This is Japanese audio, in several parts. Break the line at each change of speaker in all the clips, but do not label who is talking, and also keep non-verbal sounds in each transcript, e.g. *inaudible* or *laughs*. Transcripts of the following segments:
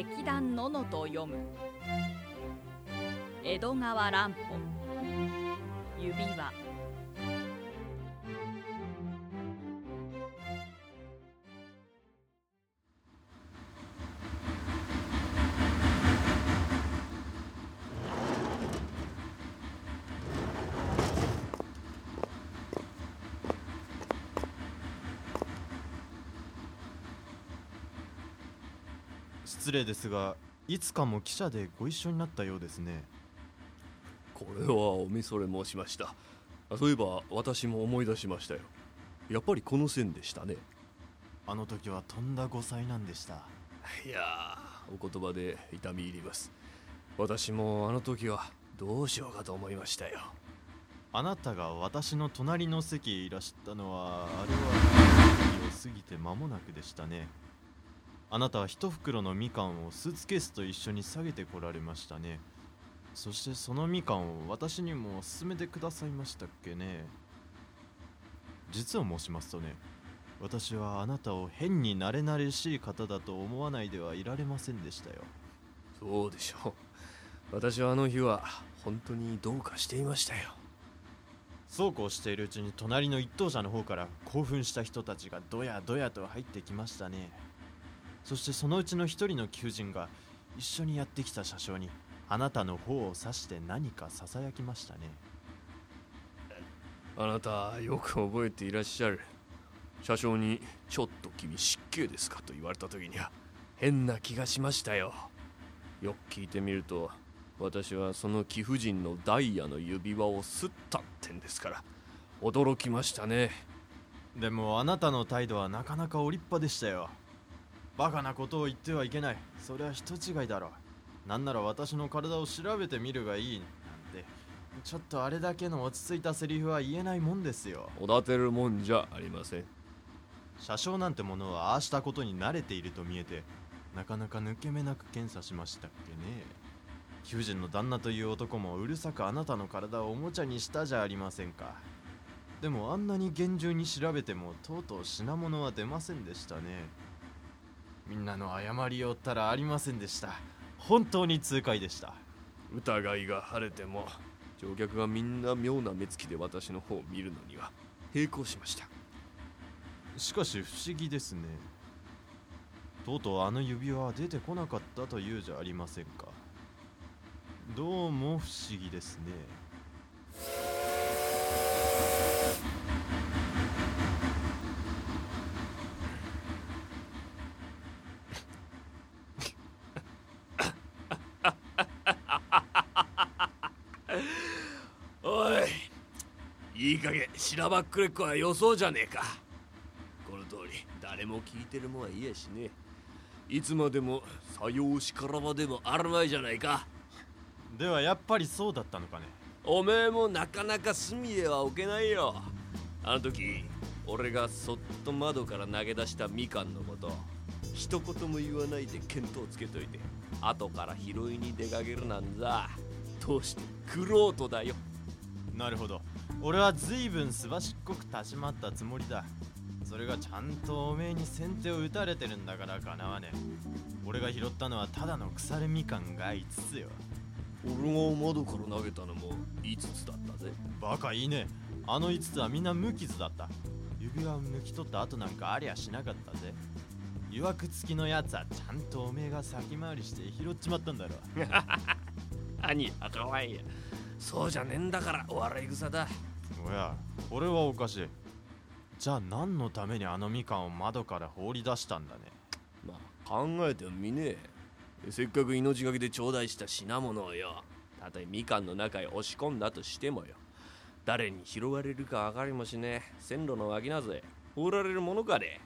劇団ののと読む。江戸川乱歩。指輪。
失礼ですがいつかも記者でご一緒になったようですね。
これはおみそれ申しました。そういえば私も思い出しましたよ。やっぱりこの線でしたね。
あの時はとんだ誤災なんでした。
いやーお言葉で痛み入ります。私もあの時はどうしようかと思いましたよ。
あなたが私の隣の席へいらしたのはあれは日を過ぎて間もなくでしたねあなたは一袋のみかんをスーツケースと一緒に下げてこられましたね。そしてそのみかんを私にも勧めてくださいましたっけね。実を申しますとね私はあなたを変に慣れ慣れしい方だと思わないではいられませんでしたよ。
そうでしょう。私はあの日は本当にどうかしていましたよ。
そうこうしているうちに隣の一等車の方から興奮した人たちがどやどやと入ってきましたねそしてそのうちの一人の求人が一緒にやってきた車掌にあなたの方を指して何かささやきましたね。
あなたよく覚えていらっしゃる。車掌に「ちょっと君失敬ですか?」と言われた時には変な気がしましたよ。よく聞いてみると私はその貴婦人のダイヤの指輪をすったってんですから驚きましたね。
でもあなたの態度はなかなかお立派でしたよバカなことを言ってはいけない。それは人違いだろう。なんなら私の体を調べてみるがいいなんて。ちょっとあれだけの落ち着いたセリフは言えないもんですよ。
おだてるもんじゃありません。
車掌なんてものはああしたことに慣れていると見えてなかなか抜け目なく検査しましたっけね。求人の旦那という男もうるさくあなたの体をおもちゃにしたじゃありませんか。でもあんなに厳重に調べてもとうとう品物は出ませんでしたねみんなの謝りよったらありませんでした。本当に痛快でした。
疑いが晴れても乗客がみんな妙な目つきで私の方を見るのには並行しました。
しかし不思議ですね。とうとうあの指輪は出てこなかったというじゃありませんか。どうも不思議ですね
おいいい加減しらばっくれっこは予想じゃねえか。この通り誰も聞いてるもんはいやしね。いつまでもさようしからばでもあるまいじゃないか。
ではやっぱりそうだったのかね。
おめえもなかなか隅へは置けないよ。あの時俺がそっと窓から投げ出したみかんのこと。一言も言わないで見当つけといて。後から拾いに出かけるなんざ。どうしてクロートだよ。
なるほど俺は随分すばしっこく立ち回ったつもりだ。それがちゃんとおめえに先手を打たれてるんだからかなわね。え俺が拾ったのはただの腐れみかんが5つよ。
俺が窓から投げたのも5つだったぜ。
バカいいね。あの5つはみんな無傷だった。指輪を抜き取った後なんかありゃしなかったぜ。誘惑付きのやつはちゃんとおめえが先回りして拾っちまったんだろ *laughs*
兄はかわいいやそうじゃねえんだからお笑い草だ
おやこれはおかしい。じゃあ何のためにあのみかんを窓から放り出したんだね？
まあ考えてもみねえ。せっかく命がけで頂戴した品物をよ。たとえみかんの中へ押し込んだとしてもよ。誰に拾われるか分かりもしねえ。線路の脇なぜ放られるものかで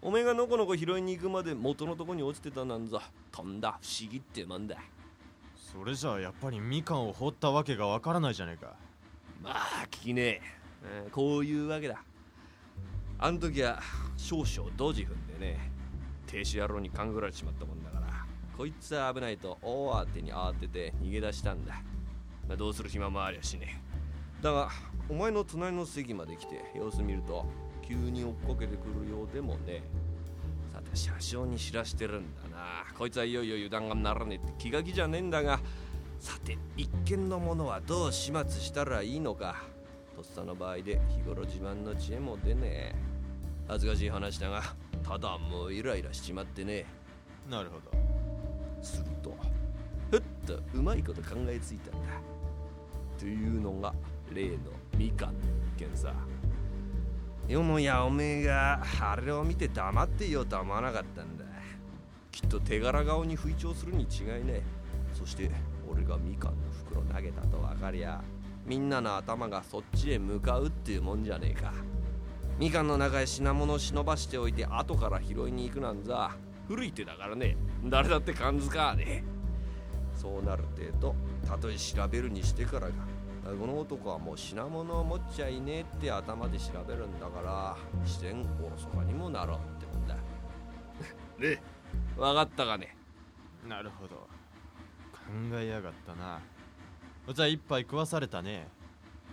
おめえがのこのこ拾いに行くまで元のとこに落ちてたなんざとんだ不思議ってもんだ。
それじゃあやっぱりみかんを放ったわけがわからないじゃねえか
まあ聞きねえ。えーこういうわけだ。あん時は少々ドジ踏んでね停止野郎に勘ぐられちまったもんだからこいつは危ないと大慌てに慌てて逃げ出したんだ、まあ、どうする暇もありゃしねえ。だがお前の隣の席まで来て様子見ると急に追っかけてくるようでもねさて車掌に知らしてるんだな。こいつはいよいよ油断がならねえって気が気じゃねえんだがさて一見のものはどう始末したらいいのか。とっさの場合で日頃自慢の知恵も出ねえ。恥ずかしい話だがただもうイライラしちまってね
なるほど。
するとふっとうまいこと考えついたんだ。というのが例のみかんの一件さ。よもやおめえがあれを見て黙っていようとは思わなかったんだ。きっと手柄顔に吹聴するに違いねえ。そして俺がみかんの袋投げたと分かりゃみんなの頭がそっちへ向かうっていうもんじゃねえか。みかんの中へ品物を忍ばしておいて後から拾いに行くなんざ古い手だからね。誰だって感づかわねえ。そうなる程度たとえ調べるにしてからが。この男はもう品物を持っちゃいねえって頭で調べるんだから自然おろそかにもなろうってもんだ。ね。*laughs* 分かったかね？
なるほど。考えやがったな。じゃあ一杯食わされたね。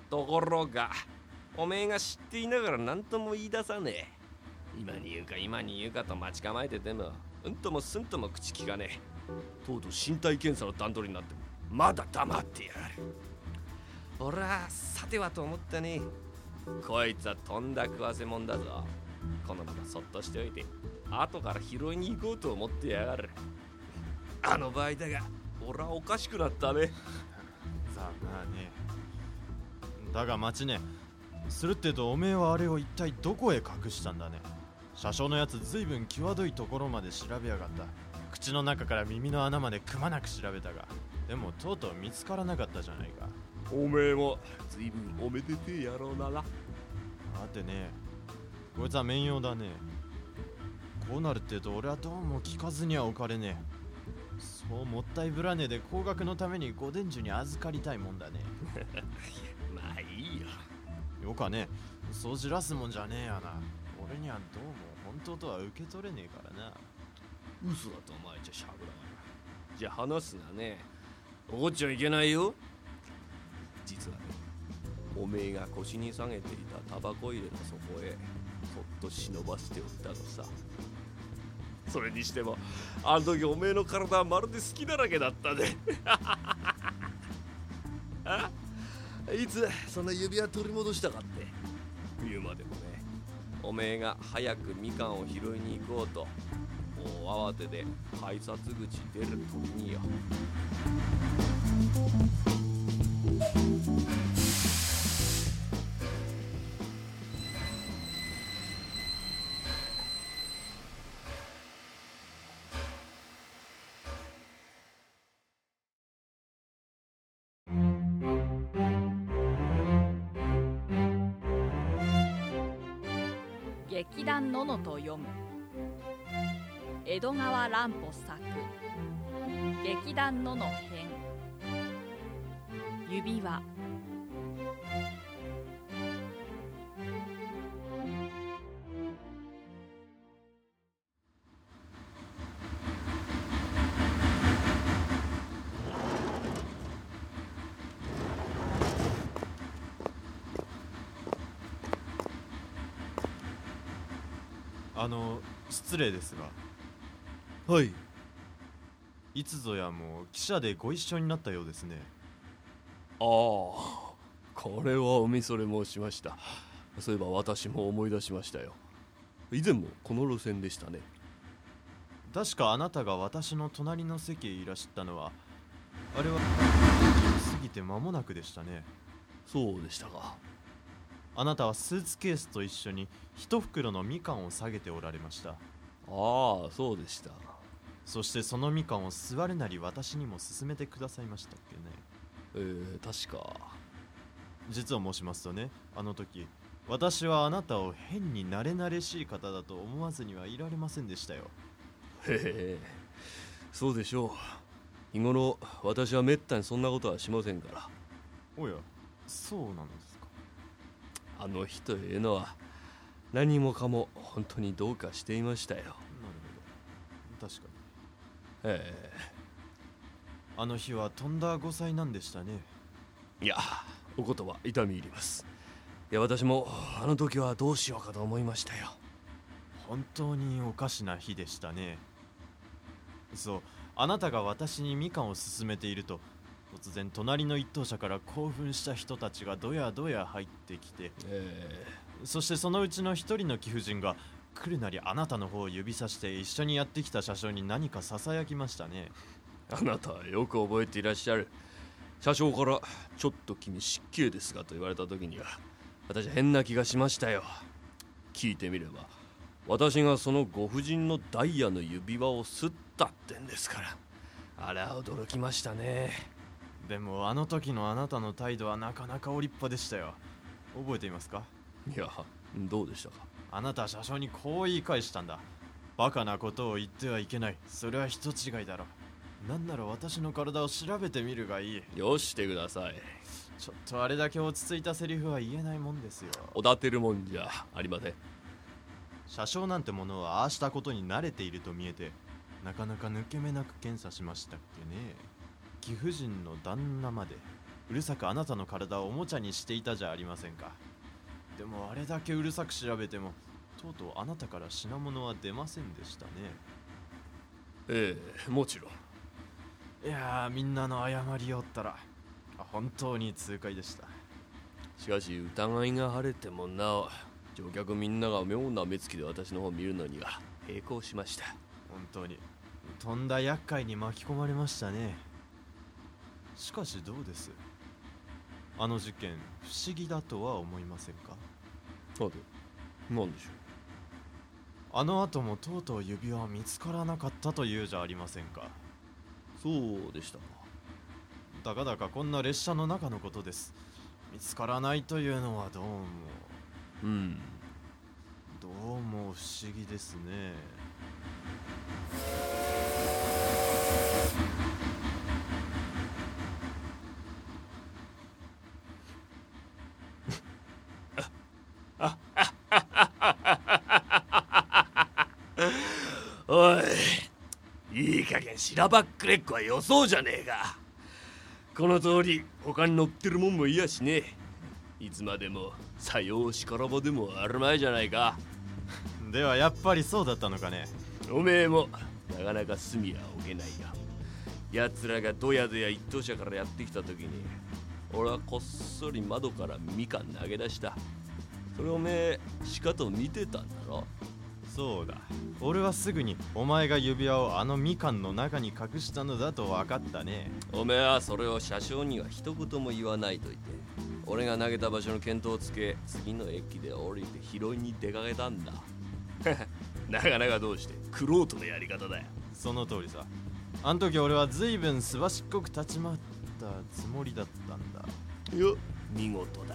ところがおめえが知っていながら何とも言い出さねえ。今に言うか今に言うかと待ち構えててもうんともすんとも口聞かねえ。とうとう身体検査の段取りになってもまだ黙ってやがる。俺はさてはと思ったね。こいつはとんだ食わせもんだぞ。このままそっとしておいて後から拾いに行こうと思ってやがる。あの場合だが俺はおかしくなったね。
さあまあねだが待ちね。するってとおめえはあれを一体どこへ隠したんだね。車掌のやつずいぶん際どいところまで調べやがった。口の中から耳の穴までくまなく調べたが。でもとうとう見つからなかったじゃないか。
おめえもずいぶんおめでてえ野郎だな。
さてね。こいつは面用だね。こうなるってと俺はどうも聞かずには置かれねえそうもったいぶらねえで高額のために御伝授に預かりたいもんだね。*laughs*
まあいいよ。
よかね。そうじらすもんじゃねえやな。俺にはどうも本当とは受け取れねえからな。
嘘だとお前じゃしゃぶらがな。じゃあ話すなね。怒っちゃいけないよ。実はねおめえが腰に下げていたタバコ入れの底へそっと忍ばせておったのさ *laughs* それにしても。あの時おめえの体はまるで好きだらけだったね。*laughs* あいつその指輪取り戻したかって。言うまでもね。おめえが早くみかんを拾いに行こうともう慌てて改札口出る時によ。
劇団ののと読む。江戸川乱歩作。劇団のの編。指輪。
あの失礼ですが。
はい。
いつぞやも記者でご一緒になったようですね。
ああこれはおみそれ申しました。そういえば私も思い出しましたよ。以前もこの路線でしたね。
確かあなたが私の隣の席へいらしたのはあれは過ぎて間もなくでしたね。
そうでしたか
あなたはスーツケースと一緒に一袋のみかんを下げておられました。
ああそうでした。
そしてそのみかんを座るなり私にも勧めてくださいましたっけね。
えー、確か。
実を申しますとねあの時私はあなたを変に慣れ慣れしい方だと思わずにはいられませんでしたよ。
へえそうでしょう。日頃私はめったにそんなことはしませんから。
おやそうなのです。か
あの日というのは何もかも本当にどうかしていましたよ。
なるほど。確かに。
え
あの日はとんだ誤祭なんでしたね。
えいやお言葉痛み入ります。いや私もあの時はどうしようかと思いましたよ。
本当におかしな日でしたね。そうあなたが私にみかんを勧めていると突然隣の一等車から興奮した人たちがどやどや入ってきて
え
そしてそのうちの一人の貴婦人が来るなりあなたの方を指さして一緒にやってきた車掌に何かささやきましたね。
あなたはよく覚えていらっしゃる。車掌から「ちょっと君失敬ですが」と言われた時には私変な気がしましたよ。聞いてみれば私がそのご婦人のダイヤの指輪をすったってんですからあれは驚きましたね
でもあの時のあなたの態度はなかなかお立派でしたよ。覚えていますか？
いやどうでしたか？
あなた車掌にこう言い返したんだ。バカなことを言ってはいけない。それは人違いだろなんなら私の体を調べてみるがいい。
よしてください。
ちょっとあれだけ落ち着いたセリフは言えないもんですよ。
おだてるもんじゃありません。
車掌なんてものはああしたことに慣れていると見えてなかなか抜け目なく検査しましたっけね貴婦人の旦那までうるさくあなたの体をおもちゃにしていたじゃありませんか。でもあれだけうるさく調べてもとうとうあなたから品物は出ませんでしたね。
ええもちろん。
いやーみんなの謝りよったらあ本当に痛快でした。
しかし疑いが晴れてもなお乗客みんなが妙な目つきで私の方を見るのには並行しました。
本当にとんだ厄介に巻き込まれましたねしかしどうです？あの事件不思議だとは思いませんか？
さて何でしょ
あの後もとうとう指輪は見つからなかったというじゃありませんか？
うそうでしたか。
たかだかこんな列車の中のことです。見つからないというのはどうも。
うん。
どうも不思議ですね
おいいい加減しらばっくれっこは予想じゃねえか。この通り他に乗ってるもんもいやしね。いつまでもさようしからばでもあるまいじゃないか。
ではやっぱりそうだったのかね。
おめえもなかなか隅は置けないよ。奴らがドヤドヤ一等車からやってきた時に俺はこっそり窓からみかん投げ出した。それおめえしかと見てたんだろ？
そうだ。俺はすぐにお前が指輪をあのみかんの中に隠したのだと分かったね。
おめえはそれを車掌には一言も言わないと言って俺が投げた場所の見当をつけ次の駅で降りて拾いに出かけたんだ。*laughs* なかなかどうしてクロートのやり方だよ。
その通りさ。あん時俺は随分すばしっこく立ち回ったつもりだったんだ。
よ見事だ。よ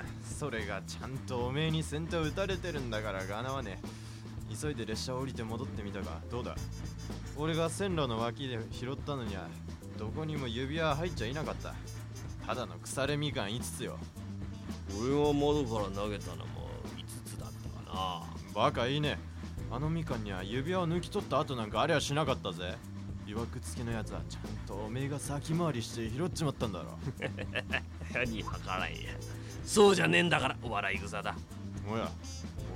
*laughs*
それがちゃんとおめえに先手を打たれてるんだからがなわね急いで列車を降りて戻ってみたがどうだ？俺が線路の脇で拾ったのにはどこにも指輪入っちゃいなかった。ただの腐れみかん5つよ。
俺が窓から投げたのも5つだったかな。
バカいいね。あのみかんには指輪を抜き取った後なんかありゃしなかったぜ。いわくつきのやつはちゃんとおめえが先回りして拾っちまったんだろ。*laughs*
何はからんやそうじゃねえんだからお笑い草だ。
おや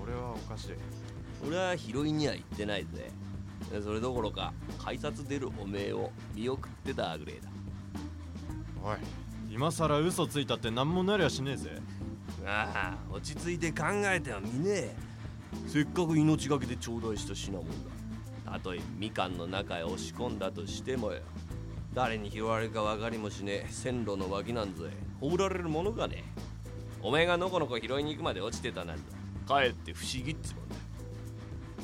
俺はおかしい。
俺は拾いには行ってないぜ。それどころか改札出るおめえを見送ってたぐれえだ。
おい今さら嘘ついたって何もなりゃしねえぜ。
ああ落ち着いて考えてはみねえ。せっかく命がけで頂戴した品物だ。たとえみかんの中へ押し込んだとしてもよ。誰に拾われるか分かりもしねえ線路の脇なんぞへ。放られるものがねえおめえがのこのこ拾いに行くまで落ちてたなんざかえって不思議っつもんだ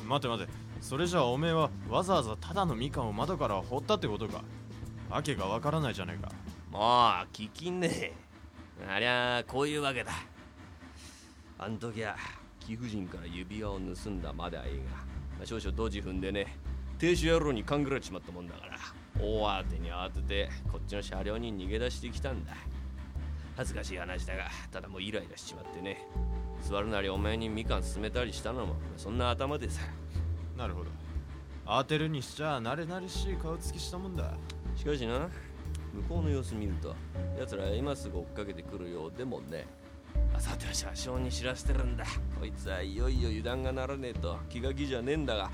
待て待て。それじゃあおめえはわざわざただのみかんを窓から掘ったってことか。わけがわからないじゃないか。
もう聞きねえ。ありゃこういうわけだ。あん時は貴婦人から指輪を盗んだまではいいが。少々ドジ踏んでね。停止野郎に勘ぐられちまったもんだから。大慌てに慌ててこっちの車両に逃げ出してきたんだ恥ずかしい話だがただもうイライラしちまってね。座るなりお前にみかん勧めたりしたのもそんな頭でさ。
なるほど。当てるにしちゃ慣れ慣れしい顔つきしたもんだ。
しかしな向こうの様子見ると奴ら今すぐ追っかけてくるようでもね。さては車掌に知らせてるんだ。こいつはいよいよ油断がならねえと気が気じゃねえんだが。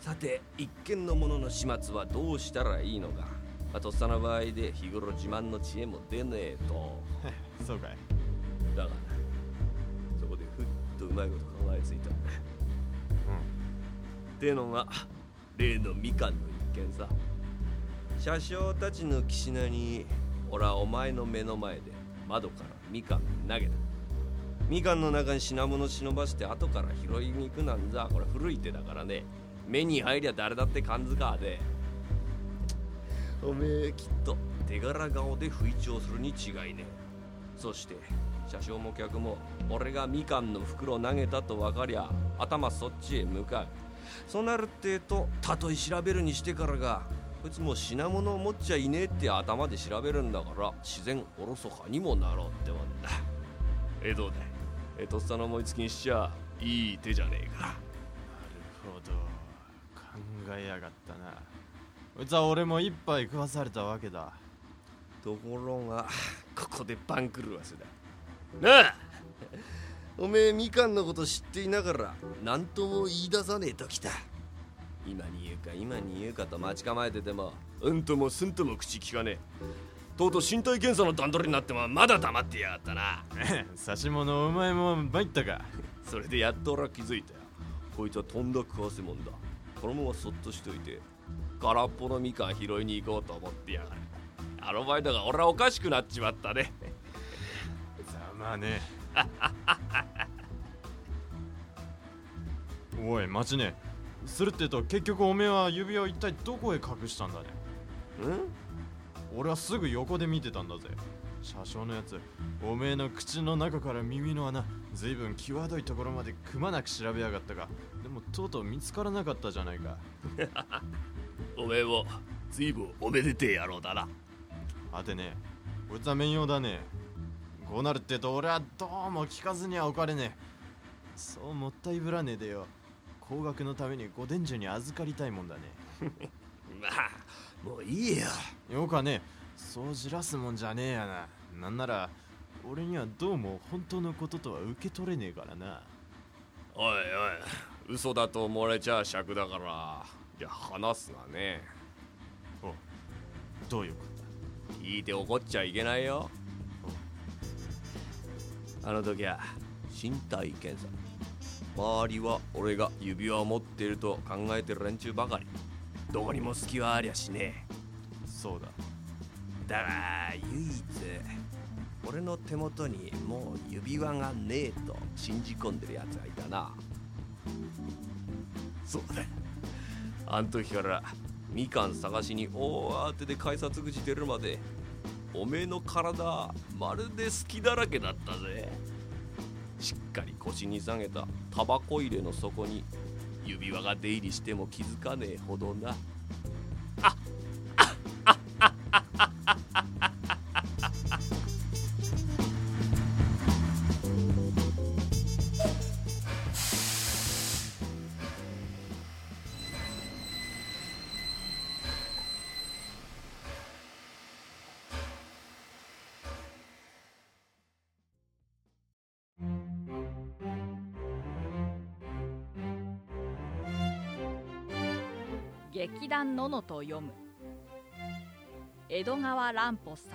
さて一見の者の始末はどうしたらいいのか、まあ、とっさの場合で日頃自慢の知恵も出ねえと。*laughs*
そうかい。
だがなそこでふっとうまいこと考えついた。ん。だってのが例のみかんの一件さ。車掌たちの岸名に俺はお前の目の前で窓からみかん投げた。みかんの中に品物忍ばして後から拾いに行くなんざ。これ古い手だからね。目に入りゃ誰だって感づかでおめえきっと。手柄顔で不意調するに違いね。えそして車掌も客も俺がみかんの袋投げたと分かりゃ頭そっちへ向かう。そうなるってえとたとえ調べるにしてからがこいつもう品物を持っちゃいねえって頭で調べるんだから自然おろそかにもなろうってもんだ。えどうだいえとっさの思いつきにしちゃいい手じゃねえか。
なるほど。考えやがったなこいつは俺も一杯食わされたわけだ。
ところがここで番狂わせだ。なあ。おめえみかんのこと知っていながら何とも言い出さねえときた今に言うか今に言うかと待ち構えててもうんともすんとも口聞かねえ。とうとう身体検査の段取りになってもまだ黙ってやがったな。*laughs*
差し物お前も参ったか。*laughs*
それでやっと俺は気づいたよ。こいつはとんだ食わせもんだこのままそっとしといて空っぽのみかん拾いに行こうと思ってやがる。あの前だが俺はおかしくなっちまったね。
ざまあね。おい待ちね。するってと結局おめえは指輪を一体どこへ隠したんだね。
うん？
俺はすぐ横で見てたんだぜ。車掌のやつ。おめえの口の中から耳の穴ずいぶん際どいところまでくまなく調べやがったがでもとうとう見つからなかったじゃないか。*laughs*
おめえもずいぶんおめでてえ野郎だな。
あてねこいつは面用だね。こうなるってと俺はどうも聞かずにはおかれねえ。そうもったいぶらねえでよ。高額のためにご伝授に預かりたいもんだね。*laughs*
まあもういいよ。
よかね。そうじらすもんじゃねえやな。なんなら俺にはどうも本当のこととは受け取れねえからな。
おいおい嘘だと思われちゃ尺だから。いや話すがね。
おどういうこ
聞いて怒っちゃいけないよ。あの時は身体検査。周りは俺が指輪を持っていると考えてる連中ばかり。どこにも隙はありゃしね
とそうだ。
えだが唯一俺の手元にもう指輪がねえと信じ込んでるやつがいたな。そうだ。あん時からみかん探しに大慌てで改札口出るまでおめえの体まるで隙だらけだったぜ。しっかり腰に下げたタバコ入れの底に指輪が出入りしても気づかねえほどな。
劇団ののと読む。江戸川乱歩作。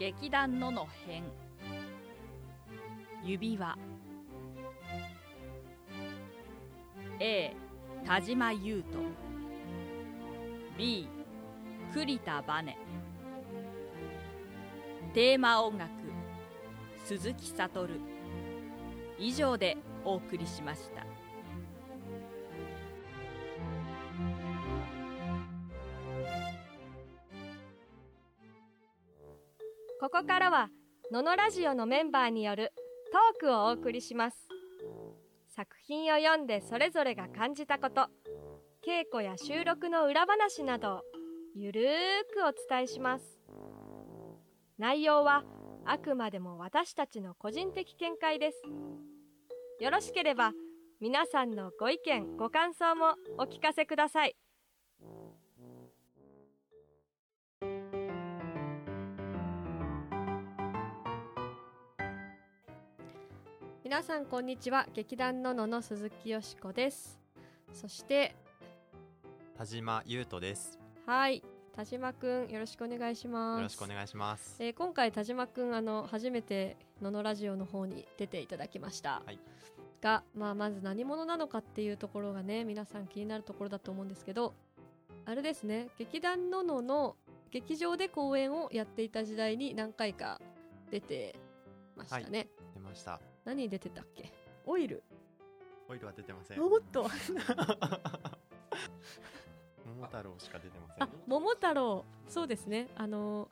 劇団のの編。指輪。A 田島優斗。B 栗田バネ。テーマ音楽鈴木悟。以上でお送りしました。
ここからはののラジオのメンバーによるトークをお送りします。作品を読んでそれぞれが感じたこと稽古や収録の裏話などをゆるーくお伝えします。内容はあくまでも私たちの個人的見解です。よろしければ皆さんのご意見ご感想もお聞かせください。皆さんこんにちは。劇団ののの鈴木よしこです。そして
田島優斗です。
はい。田島くんよろしくお願いします。
よろしくお願いします。
えー今回田島くんあの初めてののラジオの方に出ていただきました、
はい。
が、まあ、まず何者なのかっていうところがね皆さん気になるところだと思うんですけどあれですね。劇団ののの劇場で公演をやっていた時代に何回か出てましたね、
出ました
何に出てたっけ？オイル。
オイルは出てません。
おっと
桃太郎しか出てませ
あ
ん
桃太郎。そうですね。あの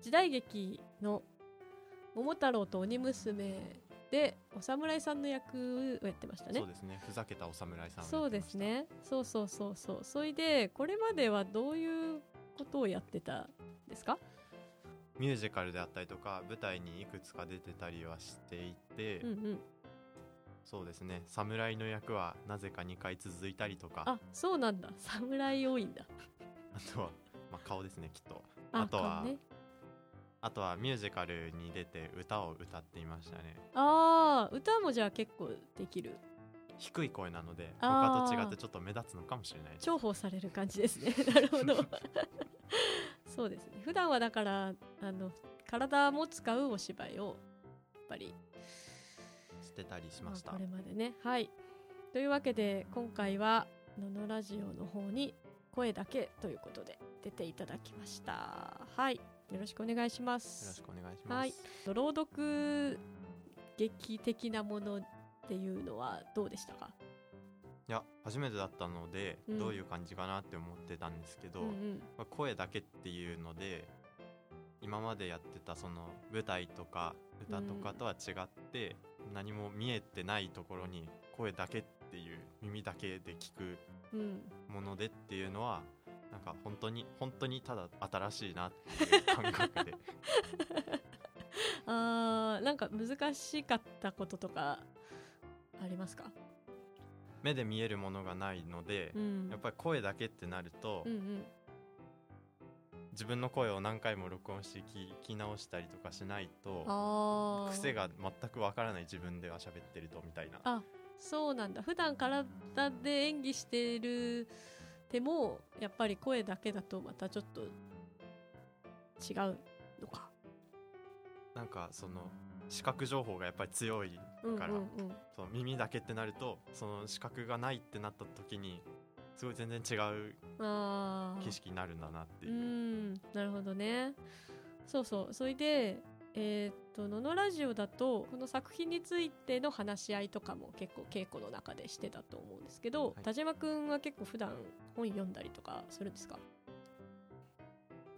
時代劇の「桃太郎と鬼娘」でお侍さんの役をやってましたね。
そうですね。ふざけたお侍さんを
そうですね。そうそうそうそう。それでこれまではどういうことをやってたんですか？
ミュージカルであったりとか舞台にいくつか出てたりはしていて、
うんうん。
そうですね。侍の役はなぜか2回続いたりとか。あ
あそうなんだ。侍多いんだ。
とは、まあ、顔ですねきっと。
あ
あとは
顔ね。
あとはミュージカルに出て歌を歌っていましたね。
あー歌もじゃあ結構できる。
低い声なので他と違ってちょっと目立つのかもしれない
重宝される感じですね。*laughs* なるほど *laughs* そうですね。普段はだからあの体も使うお芝居をやっぱり
してたりしました、
あこれまでね。はい。というわけで今回は「ののラジオ」の方に声だけということで出ていただきました。はい。よろしくお願いしま
よろ
す
しくお願いします、
はい。朗読劇的なものっていうのはどうでしたか？
いや初めてだったので、
うん。
どういう感じかなって思ってたんですけど、
うんうん。
まあ声だけっていうので今までやってたその舞台とか歌とかとは違って、何も見えてないところに声だけっていう耳だけで聞く
うん。
ものでっていうのはなんか本当に本当にただ新しいなっていう感覚で。*laughs*
あーなんか難しかったこととかありますか、
目で見えるものがないので、
うん、
やっぱり声だけってなると、
うんうん。
自分の声を何回も録音して聞き直したりとかしないと癖が全くわからない自分では喋ってるとみたいな。
あそうなんだ。普段体で演技してるてもやっぱり声だけだとまたちょっと違うのか。
なんかその視覚情報がやっぱり強いからその耳だけってなるとその視覚がないってなった時にすごい全然違う景色になるんだなって
う
いう、
んなるほどね。そうそう。それでえーっと「ののラジオ」だとこの作品についての話し合いとかも結構稽古の中でしてたと思うんですけど、
はい。
田島くんは結構普段本読んだりとかするんですか？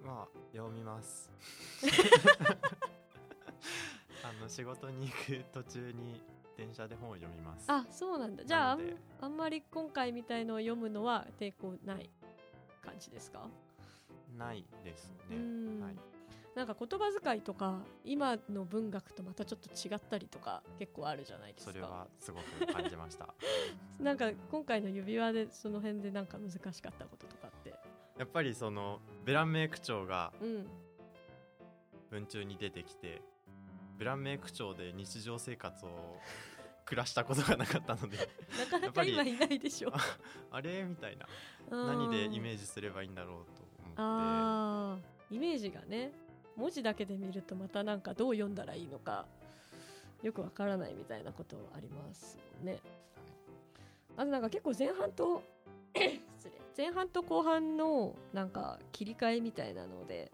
まあ読みます。あ *laughs* の仕事に行く途中に電車で本を読みます。
あそうなんだ。じゃああんまり今回みたいのを読むのは抵抗ない感じですか？
ないです
う
ね
ん、
はい。
なんか言葉遣いとか今の文学とまたちょっと違ったりとか結構あるじゃないですか。
それはすごく感じました。*laughs*
なんか今回の指輪でその辺でなんか難しかったこととかって？
やっぱりそのベランメイク長が
うん。
文中に出てきてベランメイク長で日常生活を暮らしたことがなかったので
なかなか今いないでしょ。
あ *laughs* れ？みたいな。
何
何でイメージすればいいんだろうと思って。
イメージがね文字だけで見るとまたなんかどう読んだらいいのかよくわからないみたいなことありますね。あとなんか結構前半と *coughs* 失礼。前半と後半のなんか切り替えみたいなので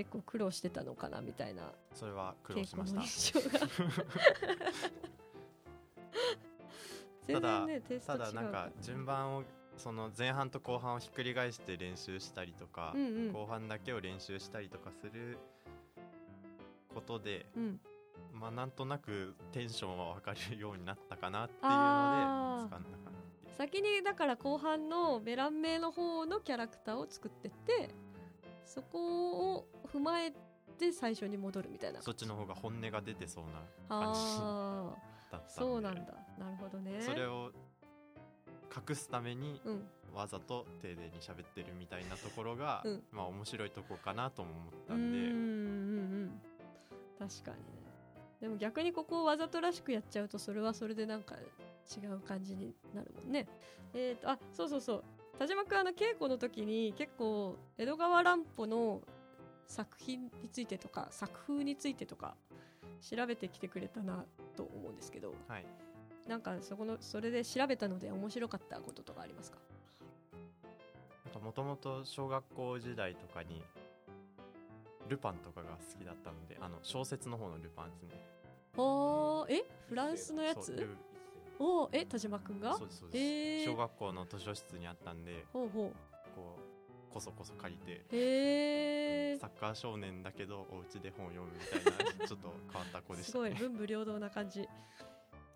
結構苦労してたのかなみたいな
それは苦労
稽
しま
古
した。
の印象が全然ねテイスト違う
ただなんか順番をその前半と後半をひっくり返して練習したりとか、
うんうん。
後半だけを練習したりとかすることで
うん。
まあなんとなくテンションは分かるようになったかなっていうので
先にだから後半のベラン名の方のキャラクターを作ってってそこを踏まえて最初に戻るみたいな。
そっちの方が本音が出てそうな感じ
あ
だった
そうなんだ。なるほどね。
それを隠すために
うん。
わざと丁寧に喋ってるみたいなところが、
うん。
まあ面白いとこかなとも思った
うんうんうんうん。確かにね。でも逆にここをわざとらしくやっちゃうとそれはそれでなんか違う感じになるもんね。えっ、とあそうそうそう。田島君あの稽古の時に結構江戸川乱歩の作品についてとか作風についてとか調べてきてくれたなと思うんですけど
はい。
なんかそこのそれで調べたので面白かったこととかありますか？
もともと小学校時代とかにルパンとかが好きだったのであの小説の方のルパンですね。
おーえ？フランスのやつ？おーえ？田島君が？
そうですそうです、
へー。
小学校の図書室にあったんで
ほうほ
こうこそこそ借りて
え
サッカー少年だけどお家で本を読むみたいなちょっと変わった子でしたね。
すごい文武両道な感じ。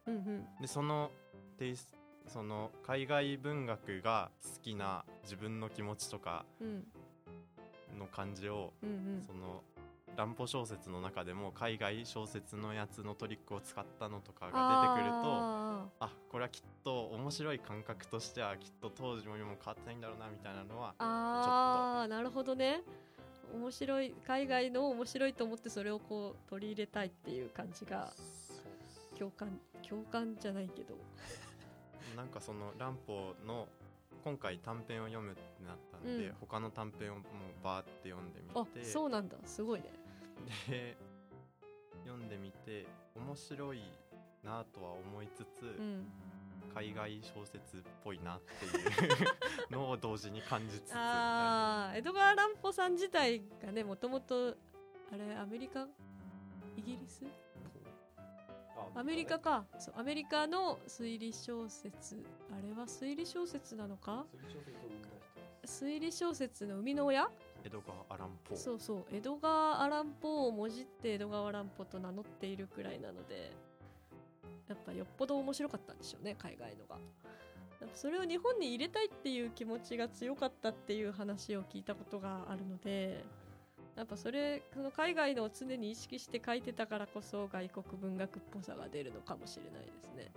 うんうん。
でそのテイスその海外文学が好きな自分の気持ちとか
うん。
の感じを
うんうん。
その乱歩小説の中でも海外小説のやつのトリックを使ったのとかが出てくるとあ
あ
これはきっと面白い感覚としてはきっと当時も今も変わってないんだろうなみたいなのは
ーあーなるほどね。面白い海外の面白いと思ってそれをこう取り入れたいっていう感じが共感共感じゃないけど。*laughs*
なんかその乱歩の今回短編を読むってなったんで、
うん。
他の短編をもうバーって読んでみ
あ
て
そうなんだ。すごいね
で読んでみて面白いなとは思いつつ、
うん。
海外小説っぽいなっていうのを同時に感じつつ。
あー江戸川乱歩さん自体がねもともとあれアメリカイギリス？アメリカか。そうアメリカの推理小説。あれは推理小説なのか？推理小説の生みの親？
江戸川アランポー。
そうそう。江戸川アランポをもじって江戸川乱歩と名乗っているくらいなのでやっぱよっぽど面白かったんでしょうね海外のが。それを日本に入れたいっていう気持ちが強かったっていう話を聞いたことがあるのでやっぱそれその海外のを常に意識して書いてたからこそ外国文学っぽさが出るのかもしれないですね。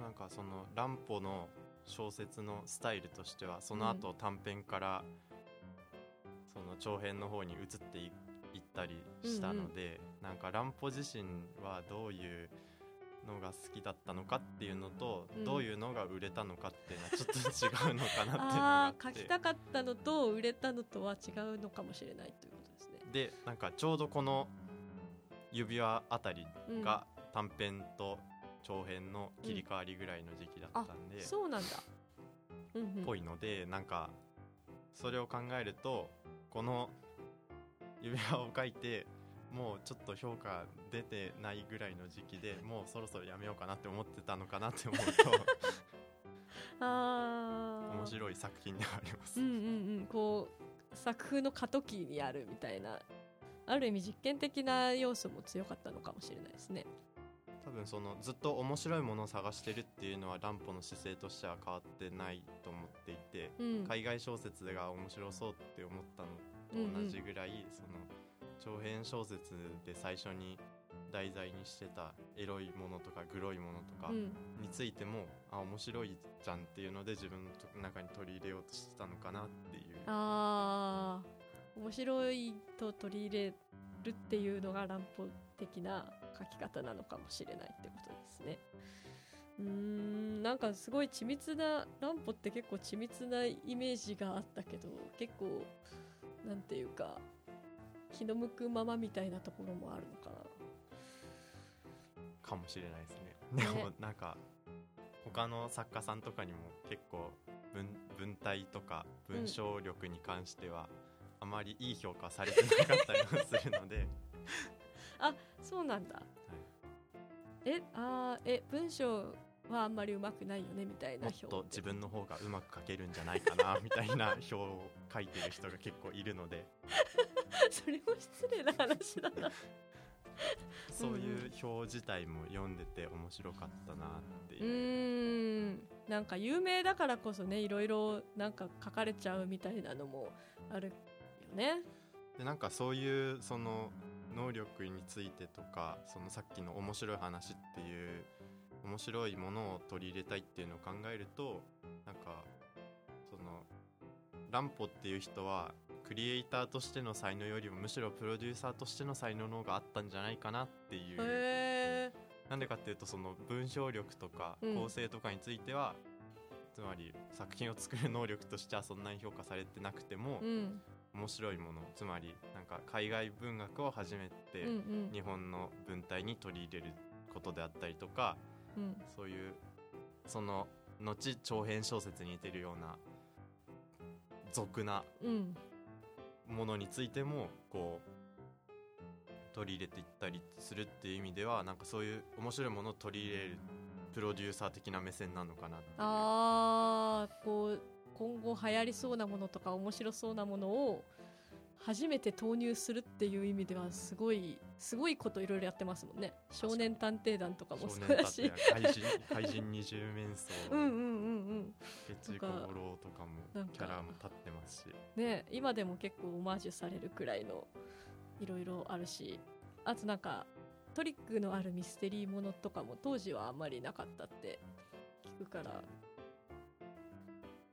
なんかその乱歩の小説のスタイルとしてはその後短編からその長編の方に移っていいったりしたので、なんか乱歩自身はどういうのが好きだったのかっていうのと、
うん。
どういうのが売れたのかっていうのはちょっと違うのかなっていうのが
書きたかったのと売れたのとは違うのかもしれないということですね。
でなんかちょうどこの指輪あたり
うん。
が短編と長編の切り替わりぐらいの時期だったんで、
そうなんだ。うんうん。
ぽいのでなんかそれを考えるとこの指輪を描いてもうちょっと評価出てないぐらいの時期で *laughs* もうそろそろやめようかなって思ってたのかなって思うと面白い作品ではあります。
うんうんうん。こう作風の過渡期にあるみたいなある意味実験的な要素も強かったのかもしれないですね。
多分そのずっと面白いものを探してるっていうのは乱歩の姿勢としては変わってないと思っていて、
うん。
海外小説が面白そうって思ったのと同じぐらい、その長編小説で最初に題材にしてたエロいものとかグロいものとか
うん。
についても、あ面白いじゃんっていうので自分の中に取り入れようとしてたのかなっていう。
あー。面白いと取り入れるっていうのが乱歩的な書き方なのかもしれないってことですね。うーんなんかすごい緻密な乱歩って結構緻密なイメージがあったけど結構なんていうか気の向くままみたいなところもあるのかな。
かもしれないですね。
ね。
でもなんか他の作家さんとかにも結構文文体とか文章力に関しては、あまりいい評価されてなかったりもするので
そうなんだ、えあーえ文章はあんまりうまくないよねみたいな
もっ
評
と自分の方がうまく書けるんじゃないかな *laughs* みたいな表を書いてる人が結構いるので。*laughs*
それも失礼な話だな。*laughs*
そういう表自体も読んでて面白かったなって
う。
いう。
ーん。なんか有名だからこそねいろいろなんか書かれちゃうみたいなのもあるよね。
でなんかそういうその能力についてとかそのさっきの面白い話っていう面白いものを取り入れたいっていうのを考えるとなんかその乱歩っていう人はクリエイターとしての才能よりもむしろプロデューサーとしての才能の方があったんじゃないかなっていう。なんでかっていうとその文章力とか
うん。
構成とかについては、つまり作品を作る能力としてはそんなに評価されてなくても、
うん
面白いものつまりなんか海外文学を初めて日本の文体に取り入れることであったりとか
うん。
そういうその後長編小説に似てるような俗な
うん。
ものについてもこう取り入れていったりするっていう意味ではなんかそういう面白いものを取り入れるプロデューサー的な目線なのかな
あーこう今後流行りそうなものとか面白そうなものを初めて投入するっていう意味ではすごいすごいこといろいろやってますもんね。少年探偵団とかも
少
そうだし。
怪人怪人二十面相
うんうんうん。*laughs* うん
月五郎とかもキャラも立ってますし
ね今でも結構オマージュされるくらいのいろいろあるし。あとなんかトリックのあるミステリーものとかも当時はあんまりなかったって聞くから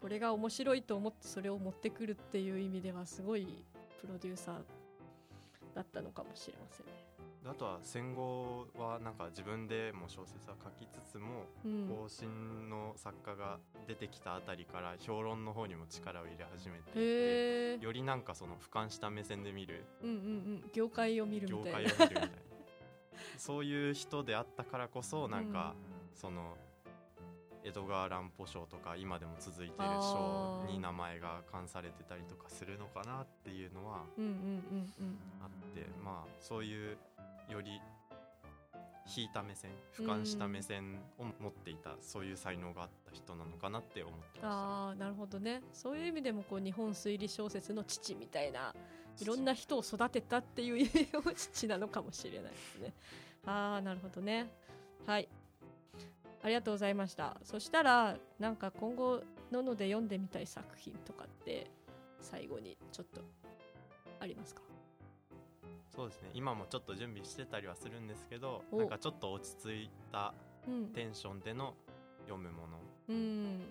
これが面白いと思ってそれを持ってくるっていう意味ではすごいプロデューサーだったのかもしれませんね。
あとは戦後はなんか自分でも小説は書きつつも
うん、
後進の作家が出てきたあたりから評論の方にも力を入れ始めていてよりなんかその俯瞰した目線で見る。
うんうんうん、業界を見るみ
業
たいな。
界を見るみたいな。そういう人であったからこそなんか、その江戸川乱歩賞とか今でも続いている賞に名前が冠されてたりとかするのかなっていうのは
うんうんうんうん
あってまあそういうより引いた目線俯瞰した目線を持っていた、そういう才能があった人なのかなって思ってま
ああなるほどね。そういう意味でもこう日本推理小説の父みたいないろんな人を育てたっていう意味でも父なのかもしれないですね。ああなるほどね。はいありがとうございました。そしたらなんか今後のので読んでみたい作品とかって最後にちょっとありますか？
そうですね。今もちょっと準備してたりはするんですけど
お。
なんかちょっと落ち着いた
うん。
テンションでの読むもの。
うん。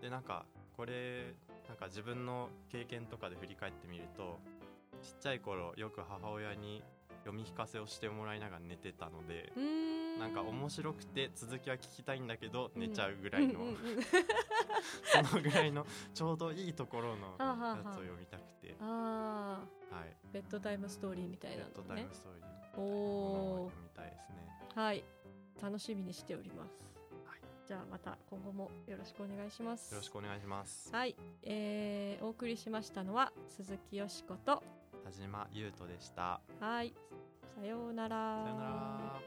でなんかこれなんか自分の経験とかで振り返ってみるとちっちゃい頃よく母親に読み聞かせをしてもらいながら寝てたので
うーん
なんか面白くて続きは聞きたいんだけど寝ちゃうぐらいの、
うん *laughs*
そのぐらいのちょうどいいところのやつを読みたくて、
ああ
はい、
ベッドタイムストーリーみたい
ベ
なのね。
ッドタイムストーリー。
お
読みたいですね。
はい。楽しみにしております、
はい。
じゃあまた今後もよろしくお願いします。
よろしくお願いします。
はい、えー、お送りしましたのは鈴木よしこと
田島優斗でした。
はい。さようなら。
さよなら。